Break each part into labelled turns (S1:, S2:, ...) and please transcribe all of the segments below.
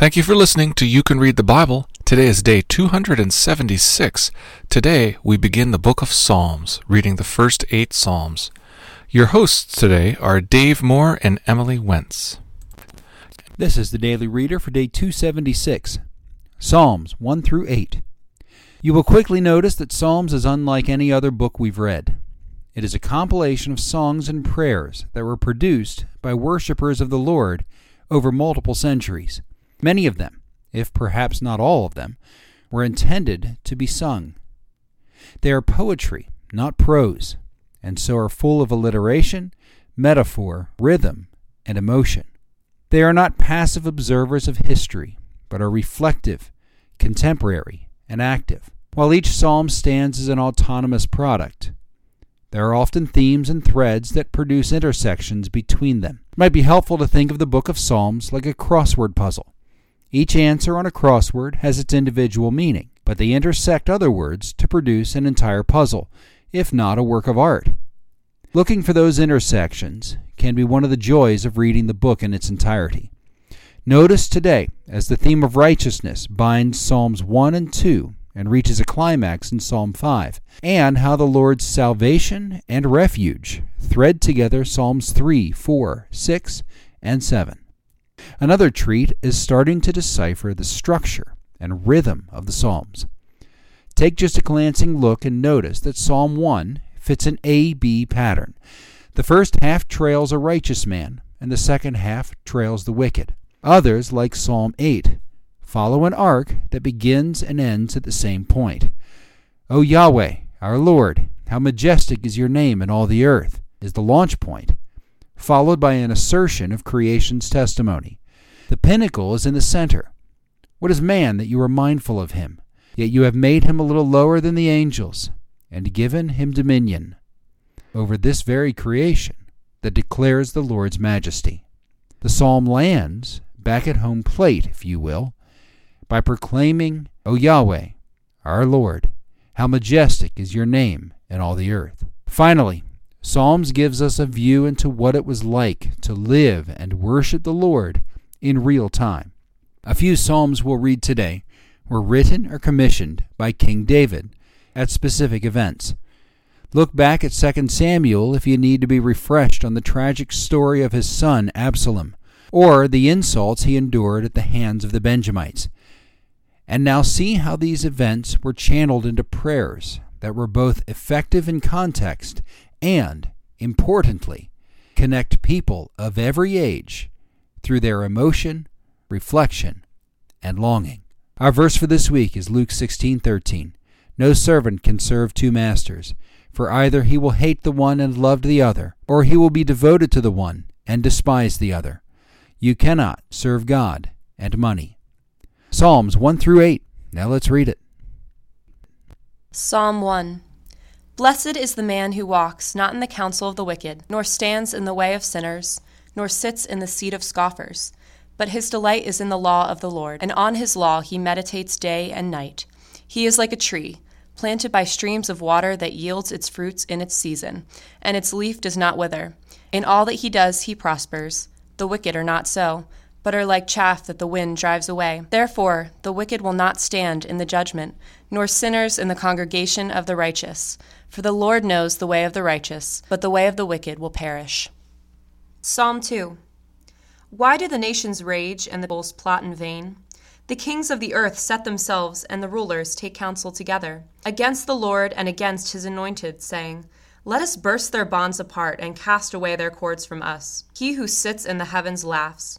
S1: Thank you for listening to You Can Read the Bible. Today is day 276. Today we begin the book of Psalms, reading the first eight Psalms. Your hosts today are Dave Moore and Emily Wentz.
S2: This is the Daily Reader for day 276, Psalms 1 through 8. You will quickly notice that Psalms is unlike any other book we've read. It is a compilation of songs and prayers that were produced by worshippers of the Lord over multiple centuries. Many of them, if perhaps not all of them, were intended to be sung. They are poetry, not prose, and so are full of alliteration, metaphor, rhythm, and emotion. They are not passive observers of history, but are reflective, contemporary, and active. While each psalm stands as an autonomous product, there are often themes and threads that produce intersections between them. It might be helpful to think of the book of Psalms like a crossword puzzle. Each answer on a crossword has its individual meaning, but they intersect other words to produce an entire puzzle, if not a work of art. Looking for those intersections can be one of the joys of reading the book in its entirety. Notice today, as the theme of righteousness binds Psalms 1 and 2 and reaches a climax in Psalm 5, and how the Lord's salvation and refuge thread together Psalms 3, 4, 6, and 7. Another treat is starting to decipher the structure and rhythm of the Psalms. Take just a glancing look and notice that Psalm 1 fits an A B pattern. The first half trails a righteous man, and the second half trails the wicked. Others, like Psalm 8, follow an arc that begins and ends at the same point. O Yahweh, our Lord, how majestic is your name in all the earth, is the launch point, followed by an assertion of creation's testimony. The pinnacle is in the center. What is man that you are mindful of him? Yet you have made him a little lower than the angels, and given him dominion over this very creation that declares the Lord's majesty. The psalm lands back at home plate, if you will, by proclaiming, O Yahweh, our Lord, how majestic is your name in all the earth. Finally, Psalms gives us a view into what it was like to live and worship the Lord in real time. A few Psalms we'll read today were written or commissioned by King David at specific events. Look back at 2 Samuel if you need to be refreshed on the tragic story of his son Absalom, or the insults he endured at the hands of the Benjamites. And now see how these events were channeled into prayers that were both effective in context and, importantly, connect people of every age through their emotion, reflection, and longing. Our verse for this week is Luke 16:13. No servant can serve two masters, for either he will hate the one and love the other, or he will be devoted to the one and despise the other. You cannot serve God and money. Psalms 1 through 8. Now let's read it.
S3: Psalm 1 Blessed is the man who walks not in the counsel of the wicked, nor stands in the way of sinners, nor sits in the seat of scoffers. But his delight is in the law of the Lord, and on his law he meditates day and night. He is like a tree planted by streams of water that yields its fruits in its season, and its leaf does not wither. In all that he does, he prospers. The wicked are not so, but are like chaff that the wind drives away. Therefore, the wicked will not stand in the judgment, nor sinners in the congregation of the righteous. For the Lord knows the way of the righteous, but the way of the wicked will perish. Psalm 2 Why do the nations rage and the bulls plot in vain? The kings of the earth set themselves, and the rulers take counsel together, against the Lord and against his anointed, saying, Let us burst their bonds apart and cast away their cords from us. He who sits in the heavens laughs,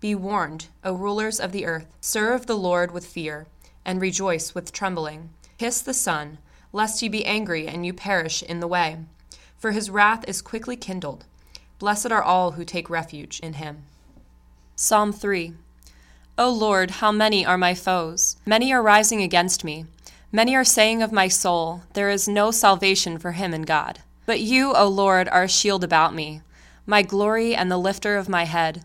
S3: Be warned, O rulers of the earth. Serve the Lord with fear, and rejoice with trembling. Kiss the Son, lest ye be angry and you perish in the way. For his wrath is quickly kindled. Blessed are all who take refuge in him. Psalm 3 O Lord, how many are my foes? Many are rising against me. Many are saying of my soul, There is no salvation for him in God. But you, O Lord, are a shield about me, my glory and the lifter of my head.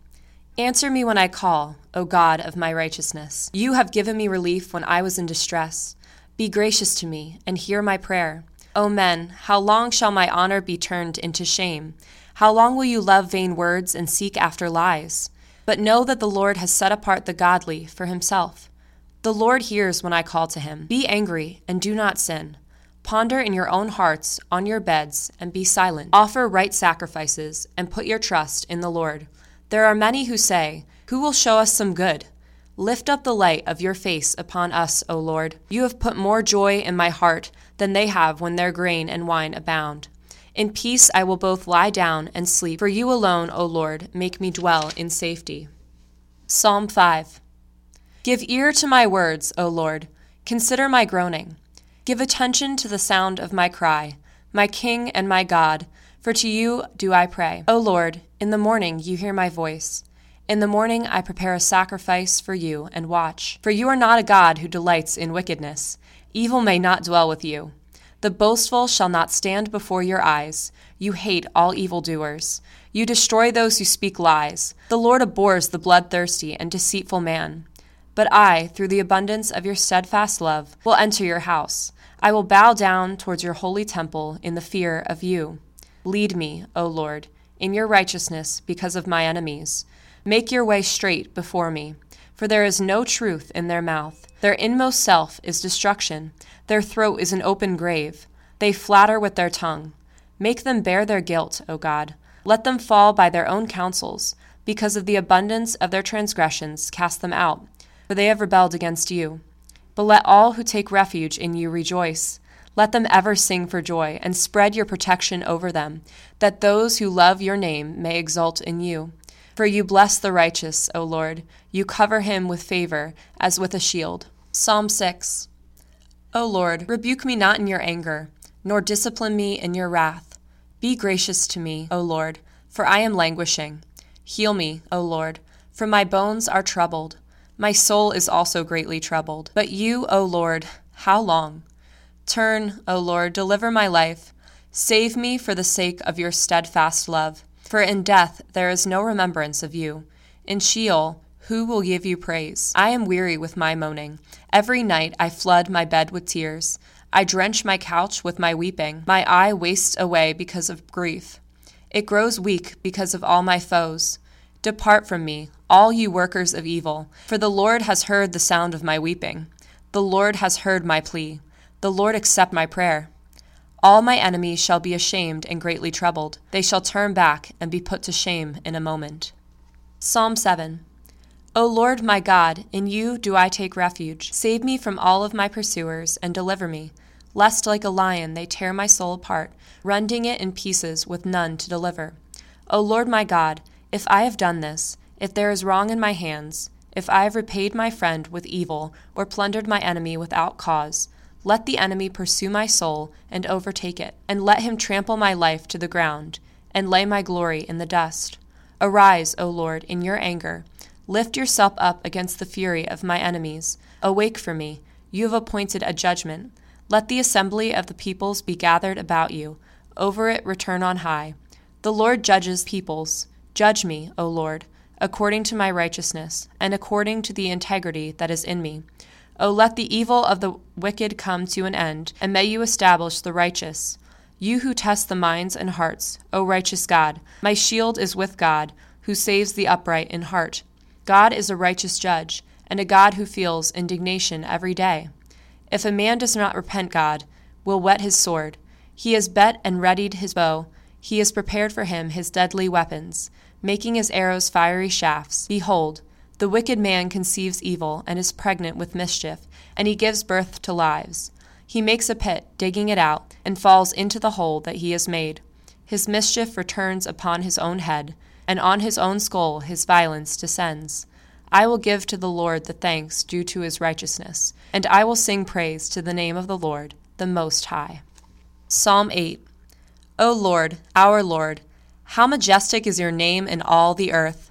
S3: Answer me when I call, O God of my righteousness. You have given me relief when I was in distress. Be gracious to me and hear my prayer. O men, how long shall my honor be turned into shame? How long will you love vain words and seek after lies? But know that the Lord has set apart the godly for himself. The Lord hears when I call to him. Be angry and do not sin. Ponder in your own hearts on your beds and be silent. Offer right sacrifices and put your trust in the Lord. There are many who say, Who will show us some good? Lift up the light of your face upon us, O Lord. You have put more joy in my heart than they have when their grain and wine abound. In peace I will both lie down and sleep, for you alone, O Lord, make me dwell in safety. Psalm 5 Give ear to my words, O Lord. Consider my groaning. Give attention to the sound of my cry, my King and my God, for to you do I pray. O Lord, in the morning you hear my voice. In the morning I prepare a sacrifice for you and watch. For you are not a God who delights in wickedness. Evil may not dwell with you. The boastful shall not stand before your eyes. You hate all evildoers. You destroy those who speak lies. The Lord abhors the bloodthirsty and deceitful man. But I, through the abundance of your steadfast love, will enter your house. I will bow down towards your holy temple in the fear of you. Lead me, O Lord, in your righteousness because of my enemies. Make your way straight before me, for there is no truth in their mouth. Their inmost self is destruction, their throat is an open grave. They flatter with their tongue. Make them bear their guilt, O God. Let them fall by their own counsels. Because of the abundance of their transgressions, cast them out for they have rebelled against you. But let all who take refuge in you rejoice. Let them ever sing for joy, and spread your protection over them, that those who love your name may exult in you. For you bless the righteous, O Lord. You cover him with favor, as with a shield. Psalm 6 O Lord, rebuke me not in your anger, nor discipline me in your wrath. Be gracious to me, O Lord, for I am languishing. Heal me, O Lord, for my bones are troubled. My soul is also greatly troubled. But you, O Lord, how long? Turn, O Lord, deliver my life. Save me for the sake of your steadfast love. For in death there is no remembrance of you. In Sheol, who will give you praise? I am weary with my moaning. Every night I flood my bed with tears. I drench my couch with my weeping. My eye wastes away because of grief. It grows weak because of all my foes. Depart from me, all you workers of evil, for the Lord has heard the sound of my weeping. The Lord has heard my plea. The Lord accept my prayer. All my enemies shall be ashamed and greatly troubled. They shall turn back and be put to shame in a moment. Psalm 7 O Lord my God, in you do I take refuge. Save me from all of my pursuers and deliver me, lest like a lion they tear my soul apart, rending it in pieces with none to deliver. O Lord my God, if I have done this, if there is wrong in my hands, if I have repaid my friend with evil, or plundered my enemy without cause, let the enemy pursue my soul and overtake it, and let him trample my life to the ground, and lay my glory in the dust. Arise, O Lord, in your anger. Lift yourself up against the fury of my enemies. Awake for me. You have appointed a judgment. Let the assembly of the peoples be gathered about you. Over it return on high. The Lord judges peoples. Judge me, O Lord, according to my righteousness, and according to the integrity that is in me. O let the evil of the wicked come to an end, and may you establish the righteous. You who test the minds and hearts, O righteous God, my shield is with God, who saves the upright in heart. God is a righteous judge, and a God who feels indignation every day. If a man does not repent, God will whet his sword. He has bet and readied his bow. He has prepared for him his deadly weapons making his arrows fiery shafts. Behold, the wicked man conceives evil and is pregnant with mischief, and he gives birth to lies. He makes a pit, digging it out, and falls into the hole that he has made. His mischief returns upon his own head, and on his own skull his violence descends. I will give to the Lord the thanks due to his righteousness, and I will sing praise to the name of the Lord, the Most High. Psalm 8 O Lord, our Lord, how majestic is your name in all the earth!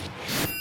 S1: you